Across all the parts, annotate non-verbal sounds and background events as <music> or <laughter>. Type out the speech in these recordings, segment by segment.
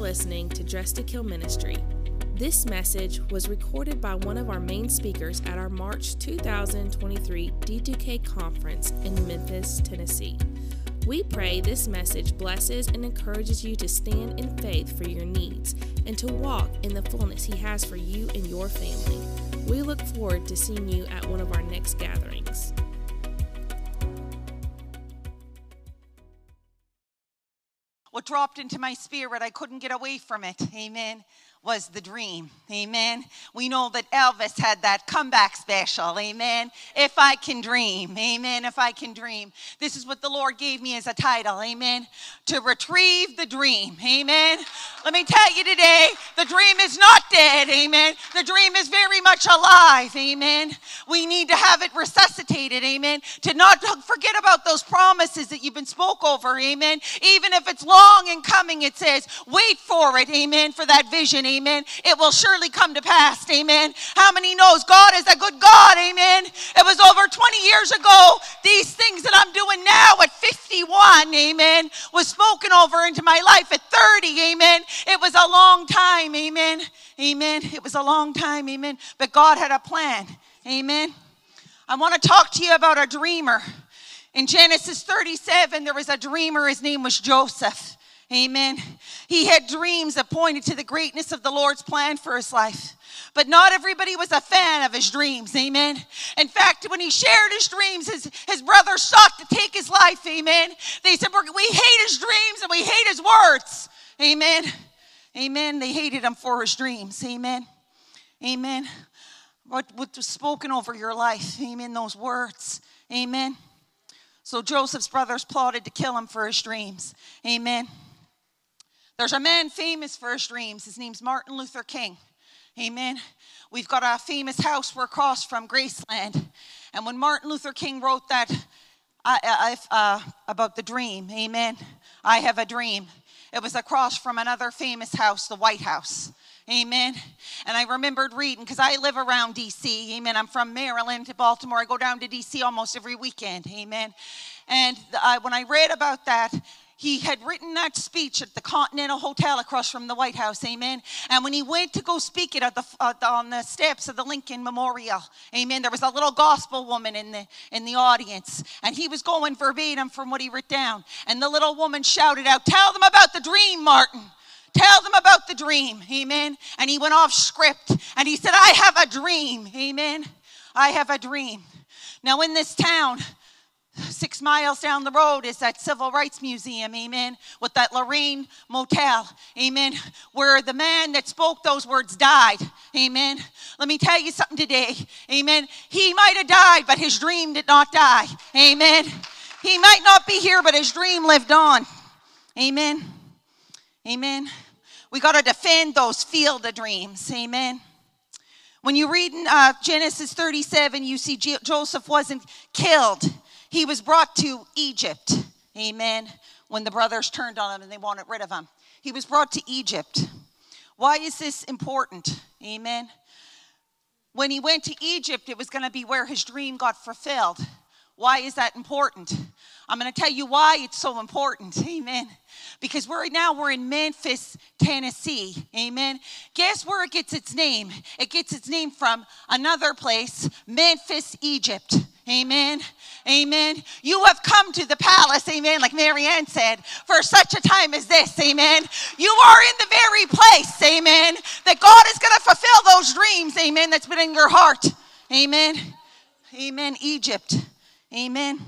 listening to Dressed to Kill Ministry. This message was recorded by one of our main speakers at our March 2023 D2K conference in Memphis, Tennessee. We pray this message blesses and encourages you to stand in faith for your needs and to walk in the fullness He has for you and your family. We look forward to seeing you at one of our next gatherings. Dropped into my spirit, I couldn't get away from it. Amen was the dream. Amen. We know that Elvis had that comeback special. Amen. If I can dream. Amen. If I can dream. This is what the Lord gave me as a title. Amen. To retrieve the dream. Amen. Let me tell you today, the dream is not dead. Amen. The dream is very much alive. Amen. We need to have it resuscitated. Amen. To not forget about those promises that you've been spoke over. Amen. Even if it's long in coming, it says, wait for it. Amen. For that vision. Amen. It will surely come to pass. Amen. How many knows God is a good God? Amen. It was over 20 years ago. These things that I'm doing now at 51, amen, was spoken over into my life at 30, amen. It was a long time, amen. Amen. It was a long time, amen. But God had a plan. Amen. I want to talk to you about a dreamer. In Genesis 37, there was a dreamer. His name was Joseph. Amen. He had dreams that pointed to the greatness of the Lord's plan for his life. But not everybody was a fan of his dreams. Amen. In fact, when he shared his dreams, his, his brothers sought to take his life. Amen. They said, We hate his dreams and we hate his words. Amen. Amen. They hated him for his dreams. Amen. Amen. What, what was spoken over your life. Amen. Those words. Amen. So Joseph's brothers plotted to kill him for his dreams. Amen. There's a man famous for his dreams. His name's Martin Luther King. Amen. We've got a famous house we're across from Graceland. And when Martin Luther King wrote that I, I, uh, about the dream, amen, I have a dream, it was across from another famous house, the White House. Amen. And I remembered reading because I live around DC. Amen. I'm from Maryland to Baltimore. I go down to DC almost every weekend. Amen. And uh, when I read about that, he had written that speech at the Continental Hotel across from the White House, amen. And when he went to go speak it at the, uh, on the steps of the Lincoln Memorial, amen, there was a little gospel woman in the, in the audience, and he was going verbatim from what he wrote down. And the little woman shouted out, Tell them about the dream, Martin. Tell them about the dream, amen. And he went off script and he said, I have a dream, amen. I have a dream. Now, in this town, Six miles down the road is that Civil Rights Museum, amen, with that Lorraine Motel, amen, where the man that spoke those words died, amen. Let me tell you something today, amen. He might have died, but his dream did not die, amen. He might not be here, but his dream lived on, amen, amen. We got to defend those field of dreams, amen. When you read in uh, Genesis 37, you see Joseph wasn't killed he was brought to Egypt. Amen. When the brothers turned on him and they wanted rid of him, he was brought to Egypt. Why is this important? Amen. When he went to Egypt, it was going to be where his dream got fulfilled. Why is that important? I'm going to tell you why it's so important. <laughs> Amen. Because we're now we're in Memphis, Tennessee. Amen. Guess where it gets its name? It gets its name from another place, Memphis, Egypt. Amen. Amen. You have come to the palace, amen, like Marianne said, for such a time as this, amen. You are in the very place, amen, that God is going to fulfill those dreams, amen, that's been in your heart. Amen. Amen. Egypt. Amen.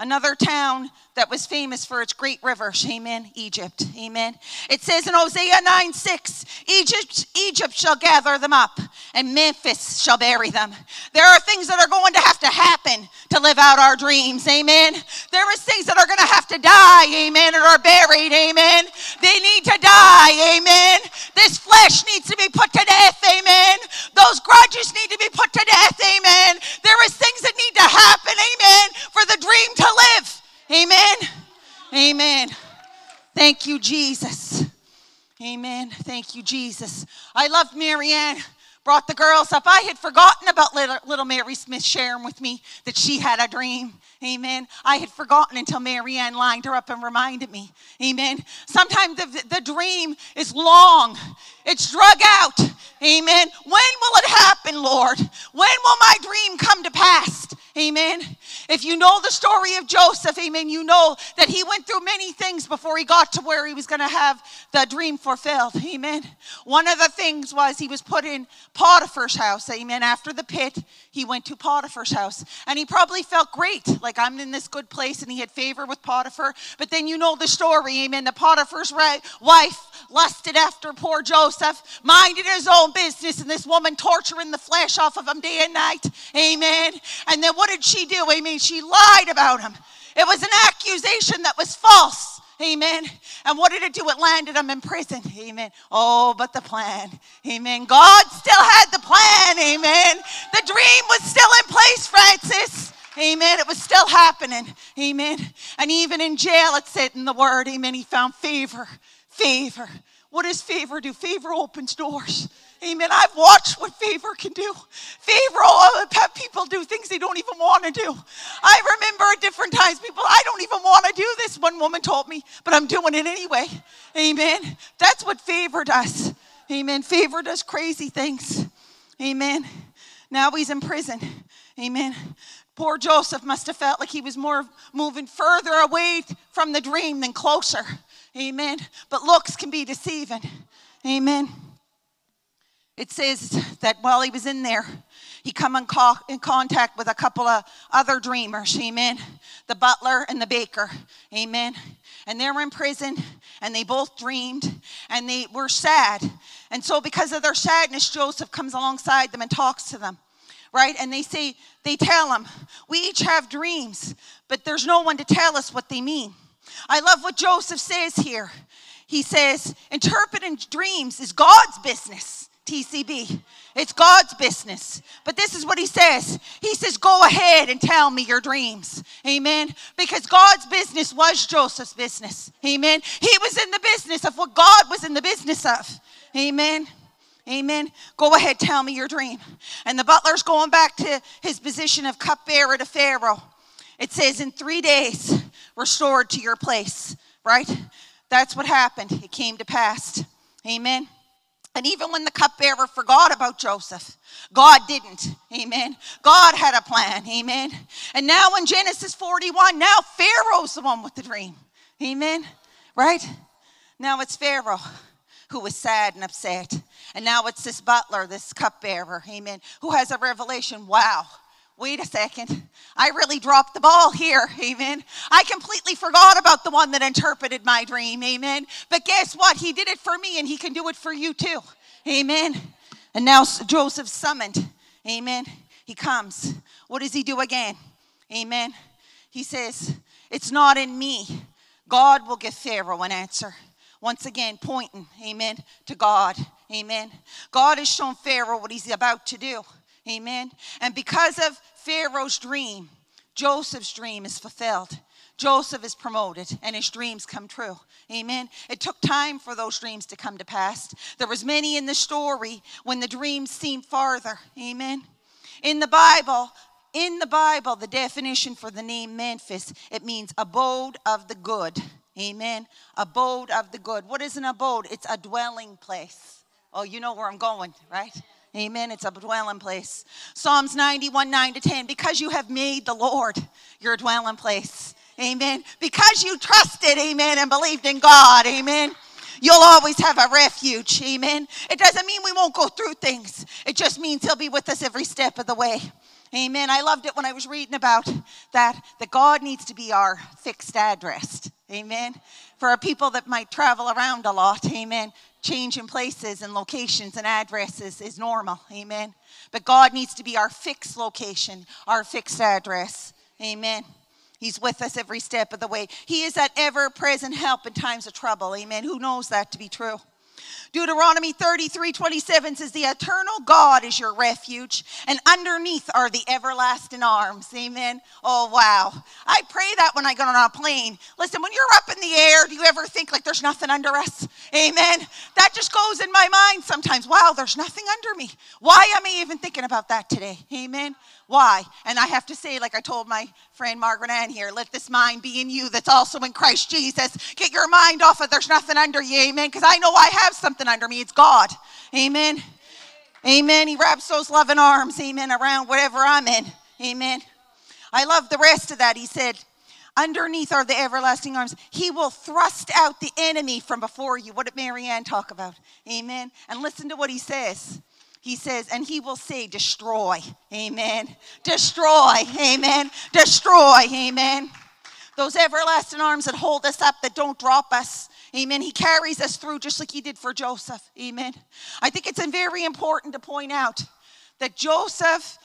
Another town that was famous for its great river, amen, Egypt, amen. It says in Hosea 9 6, Egypt, Egypt shall gather them up, and Memphis shall bury them. There are things that are going to have to happen to live out our dreams, amen. There is things that are going to have to die, amen, and are buried, amen. They need to die, amen. This flesh needs to be put to death, amen. Those grudges need to be put to death, amen. There is things that need to happen, amen, for the dream to live. Amen. Amen. Thank you, Jesus. Amen. Thank you, Jesus. I loved Marianne brought the girls up. I had forgotten about little, Mary Smith sharing with me that she had a dream. Amen. I had forgotten until Marianne lined her up and reminded me. Amen. Sometimes the, the dream is long, it's drug out. Amen. When will it happen, Lord? When will my dream come to pass? Amen. If you know the story of Joseph, amen, you know that he went through many things before he got to where he was going to have the dream fulfilled. Amen. One of the things was he was put in Potiphar's house. Amen. After the pit, he went to Potiphar's house. And he probably felt great, like I'm in this good place, and he had favor with Potiphar. But then you know the story, amen. The Potiphar's wife lusted after poor Joseph, minded his own business, and this woman torturing the flesh off of him day and night. Amen. And then what did she do? Amen. She lied about him. It was an accusation that was false. Amen. And what did it do? It landed him in prison. Amen. Oh, but the plan. Amen. God still had the plan. Amen. The dream was still in place, Francis. Amen. It was still happening. Amen. And even in jail, it said in the word, Amen, he found favor. Favor. What does favor do? Favor opens doors. Amen. I've watched what favor can do. Favor, oh, oh people do things they don't even want to do. I remember at different times, people, I don't even want to do this. One woman told me, but I'm doing it anyway. Amen. That's what favor does. Amen. Favor does crazy things. Amen. Now he's in prison. Amen. Poor Joseph must have felt like he was more moving further away from the dream than closer. Amen. But looks can be deceiving. Amen it says that while he was in there, he come in, co- in, contact with a couple of other dreamers, amen. The butler and the baker, amen. And they were in prison and they both dreamed and they were sad. And so, because of their sadness, Joseph comes alongside them and talks to them, right? And they say, they tell him, We each have dreams, but there's no one to tell us what they mean. I love what Joseph says here. He says, Interpreting dreams is God's business. TCB. It's God's business. But this is what he says He says, Go ahead and tell me your dreams. Amen. Because God's business was Joseph's business. Amen. He was in the business of what God was in the business of. Amen. Amen. Go ahead, tell me your dream. And the butler's going back to his position of cupbearer to Pharaoh. It says, In three days, restored to your place, right? That's what happened. It came to pass. Amen. And even when the cupbearer forgot about Joseph, God didn't. Amen. God had a plan. Amen. And now in Genesis 41, now Pharaoh's the one with the dream. Amen. Right? Now it's Pharaoh who was sad and upset. And now it's this butler, this cupbearer, amen, who has a revelation. Wow, wait a second. I really dropped the ball here. Amen. I completely forgot about the one that interpreted my dream. Amen. But guess what? He did it for me and he can do it for you too. Amen. And now Joseph summoned. Amen. He comes. What does he do again? Amen. He says, It's not in me. God will give Pharaoh an answer. Once again, pointing, amen, to God. Amen. God has shown Pharaoh what he's about to do. Amen. And because of Pharaoh's dream, Joseph's dream is fulfilled. Joseph is promoted and his dreams come true. Amen. It took time for those dreams to come to pass. There was many in the story when the dreams seemed farther. Amen. In the Bible, in the Bible, the definition for the name Memphis, it means abode of the good. Amen. Abode of the good. What is an abode? It's a dwelling place. Oh, you know where I'm going, right? Amen. It's a dwelling place. Psalms 91, 9 to 10. Because you have made the Lord your dwelling place. Amen. Because you trusted, amen, and believed in God. Amen. You'll always have a refuge. Amen. It doesn't mean we won't go through things, it just means He'll be with us every step of the way. Amen. I loved it when I was reading about that, that God needs to be our fixed address. Amen. For our people that might travel around a lot, amen changing places and locations and addresses is normal. Amen. But God needs to be our fixed location, our fixed address. Amen. He's with us every step of the way. He is that ever present help in times of trouble. Amen. Who knows that to be true? Deuteronomy 33 27 says, The eternal God is your refuge, and underneath are the everlasting arms. Amen. Oh, wow. I pray that when I get on a plane. Listen, when you're up in the air, do you ever think like there's nothing under us? Amen. That just goes in my mind sometimes. Wow, there's nothing under me. Why am I even thinking about that today? Amen. Why? And I have to say, like I told my friend Margaret Ann here, let this mind be in you that's also in Christ Jesus. Get your mind off of there's nothing under you. Amen. Because I know I have something under me. It's God. Amen. Amen. He wraps those loving arms, amen, around whatever I'm in. Amen. I love the rest of that. He said, Underneath are the everlasting arms. He will thrust out the enemy from before you. What did Marianne talk about? Amen. And listen to what he says. He says, and he will say, destroy. Amen. Destroy. Amen. Destroy. Amen. Those everlasting arms that hold us up, that don't drop us. Amen. He carries us through just like he did for Joseph. Amen. I think it's very important to point out that Joseph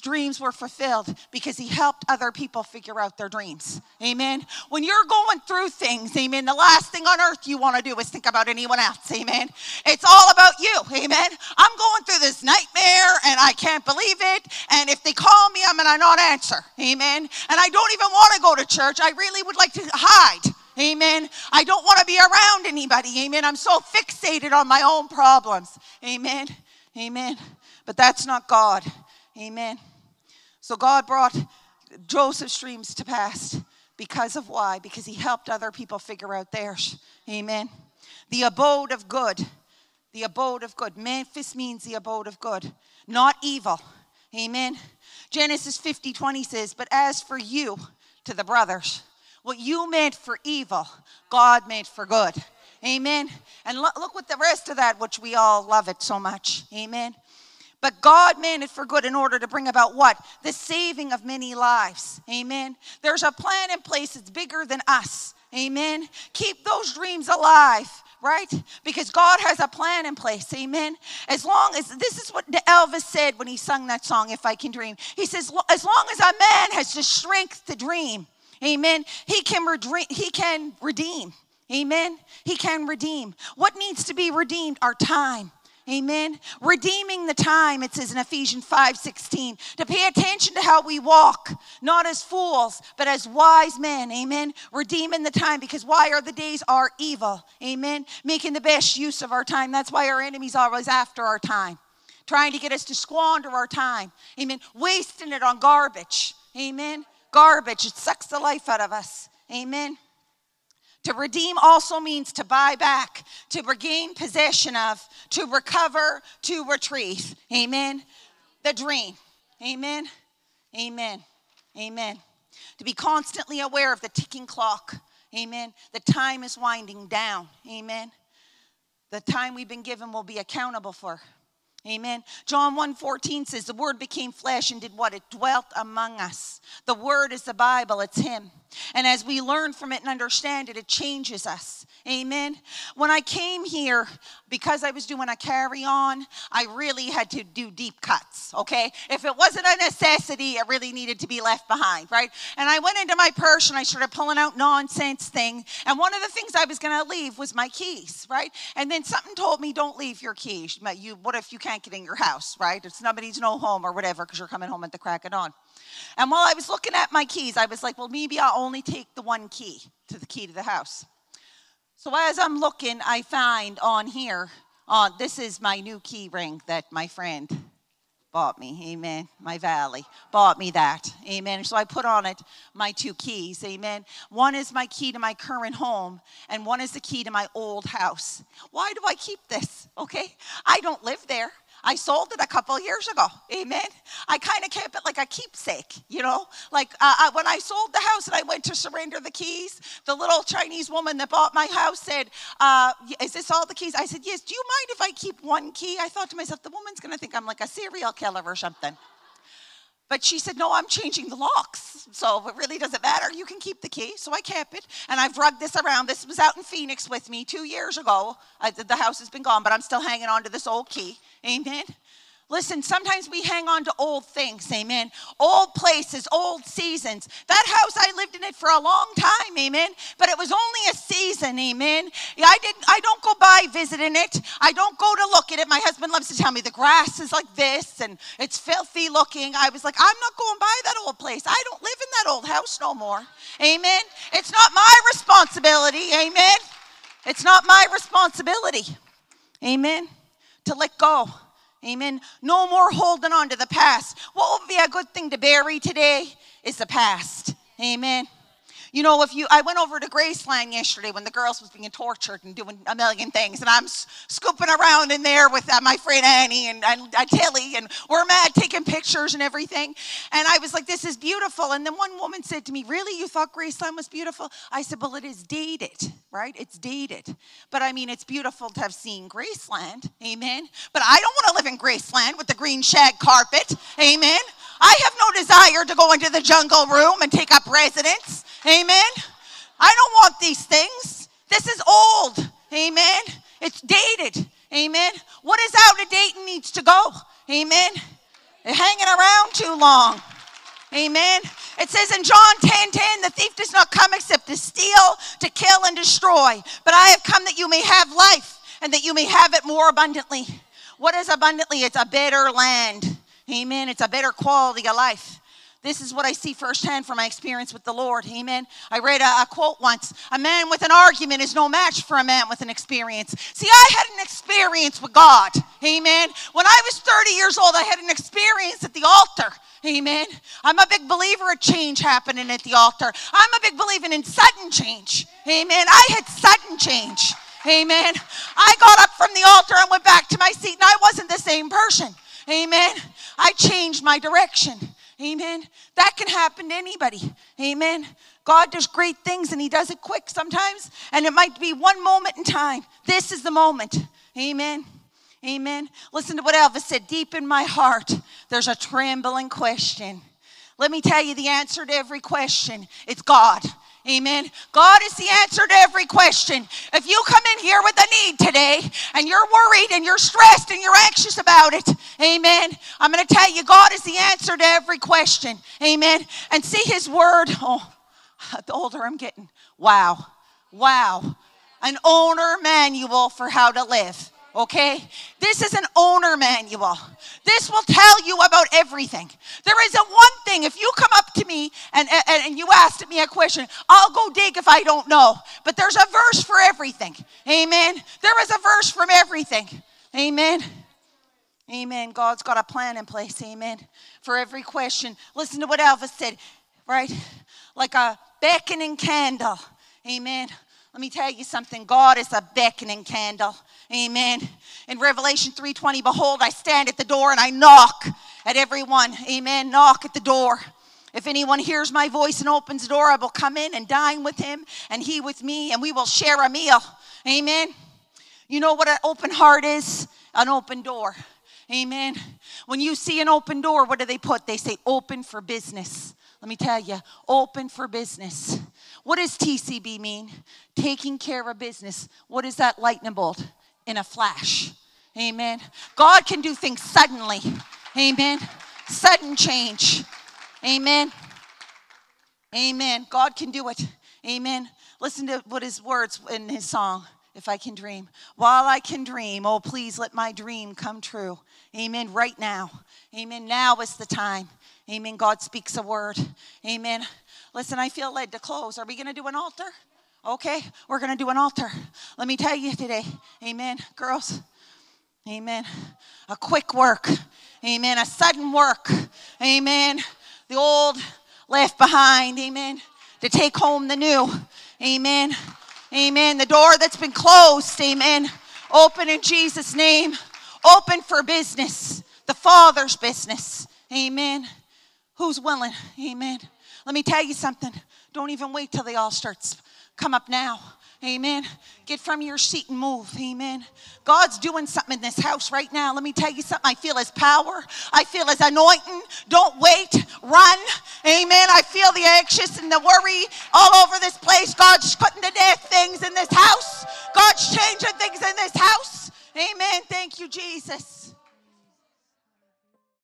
dreams were fulfilled because he helped other people figure out their dreams. Amen. When you're going through things, amen, the last thing on earth you want to do is think about anyone else. Amen. It's all about you. Amen. I'm going through this nightmare and I can't believe it. And if they call me, I'm going to not answer. Amen. And I don't even want to go to church. I really would like to hide. Amen. I don't want to be around anybody. Amen. I'm so fixated on my own problems. Amen. Amen. But that's not God. Amen. So God brought Joseph's dreams to pass because of why? Because he helped other people figure out theirs. Amen. The abode of good. The abode of good. Memphis means the abode of good, not evil. Amen. Genesis 50 20 says, But as for you, to the brothers, what you meant for evil, God meant for good. Amen. And look, look what the rest of that, which we all love it so much. Amen. But God meant it for good in order to bring about what? The saving of many lives. Amen. There's a plan in place that's bigger than us. Amen. Keep those dreams alive right? Because God has a plan in place. Amen. As long as this is what Elvis said when he sung that song, If I Can Dream. He says, as long as a man has the strength to dream, amen, he can, redeem, he can redeem. Amen. He can redeem. What needs to be redeemed? Our time. Amen. Redeeming the time, it says in Ephesians 5 16, to pay attention to how we walk, not as fools, but as wise men. Amen. Redeeming the time because why are the days are evil? Amen. Making the best use of our time. That's why our enemies always after our time, trying to get us to squander our time. Amen. Wasting it on garbage. Amen. Garbage. It sucks the life out of us. Amen. To redeem also means to buy back, to regain possession of, to recover, to retrieve. Amen. The dream. Amen. Amen. Amen. To be constantly aware of the ticking clock. Amen. The time is winding down. Amen. The time we've been given will be accountable for. Amen. John 1:14 says the word became flesh and did what? It dwelt among us. The word is the Bible, it's him. And as we learn from it and understand it, it changes us. Amen. When I came here, because I was doing a carry on, I really had to do deep cuts, okay? If it wasn't a necessity, it really needed to be left behind, right? And I went into my purse and I started pulling out nonsense thing. And one of the things I was going to leave was my keys, right? And then something told me, don't leave your keys. You, what if you can't get in your house, right? If somebody's no home or whatever because you're coming home at the crack of dawn. And while I was looking at my keys, I was like, well, maybe I'll only take the one key to the key to the house. So as I'm looking, I find on here, on this is my new key ring that my friend bought me. Amen. My valley bought me that. Amen. So I put on it my two keys. Amen. One is my key to my current home, and one is the key to my old house. Why do I keep this? Okay. I don't live there. I sold it a couple years ago. Amen. I kind of kept it like a keepsake, you know? Like uh, I, when I sold the house and I went to surrender the keys, the little Chinese woman that bought my house said, uh, Is this all the keys? I said, Yes. Do you mind if I keep one key? I thought to myself, The woman's going to think I'm like a serial killer or something. But she said, No, I'm changing the locks. So it really doesn't matter. You can keep the key. So I kept it. And I've drugged this around. This was out in Phoenix with me two years ago. I, the house has been gone, but I'm still hanging on to this old key. Amen. Listen, sometimes we hang on to old things, amen. Old places, old seasons. That house, I lived in it for a long time, amen. But it was only a season, amen. I didn't, I don't go by visiting it. I don't go to look at it. My husband loves to tell me the grass is like this and it's filthy looking. I was like, I'm not going by that old place. I don't live in that old house no more. Amen. It's not my responsibility, amen. It's not my responsibility. Amen. To let go. Amen. No more holding on to the past. What would be a good thing to bury today is the past. Amen. You know, if you, I went over to Graceland yesterday when the girls was being tortured and doing a million things, and I'm s- scooping around in there with uh, my friend Annie and, and uh, Tilly, and we're mad taking pictures and everything. And I was like, this is beautiful. And then one woman said to me, really, you thought Graceland was beautiful? I said, well, it is dated, right? It's dated. But I mean, it's beautiful to have seen Graceland, amen? But I don't want to live in Graceland with the green shag carpet, amen? I have no desire to go into the jungle room and take up residence. Amen. I don't want these things. This is old. Amen. It's dated. Amen. What is out of date needs to go? Amen. They're hanging around too long. Amen. It says in John 10 10, the thief does not come except to steal, to kill, and destroy. But I have come that you may have life and that you may have it more abundantly. What is abundantly? It's a better land. Amen. It's a better quality of life. This is what I see firsthand from my experience with the Lord. Amen. I read a, a, quote once A man with an argument is no match for a man with an experience. See, I had an experience with God. Amen. When I was 30 years old, I had an experience at the altar. Amen. I'm a big believer of change happening at the altar. I'm a big believer in sudden change. Amen. I had sudden change. Amen. I got up from the altar and went back to my seat, and I wasn't the same person. Amen. I changed my direction. Amen. That can happen to anybody. Amen. God does great things and He does it quick sometimes, and it might be one moment in time. This is the moment. Amen. Amen. Listen to what Elvis said deep in my heart, there's a trembling question. Let me tell you the answer to every question it's God. Amen. God is the answer to every question. If you come in here with a need today and you're worried and you're stressed and you're anxious about it, amen. I'm going to tell you, God is the answer to every question. Amen. And see His word. Oh, <laughs> the older I'm getting, wow, wow. An owner manual for how to live okay? This is an owner manual. This will tell you about everything. There isn't one thing, if you come up to me and, and, and you asked me a question, I'll go dig if I don't know. But there's a verse for everything. Amen. There is a verse from everything. Amen. Amen. God's got a plan in place. Amen. For every question. Listen to what Elvis said, right? Like a beckoning candle. Amen. Let me tell you something. God is a beckoning candle. Amen. In Revelation 3:20, behold, I stand at the door and I knock at everyone. Amen. Knock at the door. If anyone hears my voice and opens the door, I will come in and dine with him and he with me, and we will share a meal. Amen. You know what an open heart is? An open door. Amen. When you see an open door, what do they put? They say open for business. Let me tell you, open for business. What does TCB mean? Taking care of business. What is that lightning bolt? in a flash. Amen. God can do things suddenly. Amen. Sudden change. Amen. Amen. God can do it. Amen. Listen to what his words in his song, If I Can Dream. While I can dream, oh, please let my dream come true. Amen. Right now. Amen. Now is the time. Amen. God speaks a word. Amen. Listen, I feel led to close. Are we going to do an altar? Okay, we're going to do an altar. Let me tell you today, amen, girls, amen, a quick work, amen, a sudden work, amen, the old left behind, amen, to take home the new, amen, amen, the door that's been closed, amen, open in Jesus' name, open for business, the Father's business, amen. Who's willing? Amen. Let me tell you something. Don't even wait till they all start Come up now. Amen. Get from your seat and move. Amen. God's doing something in this house right now. Let me tell you something. I feel his power. I feel his anointing. Don't wait. Run. Amen. I feel the anxious and the worry all over this place. God's putting to death things in this house. God's changing things in this house. Amen. Thank you, Jesus.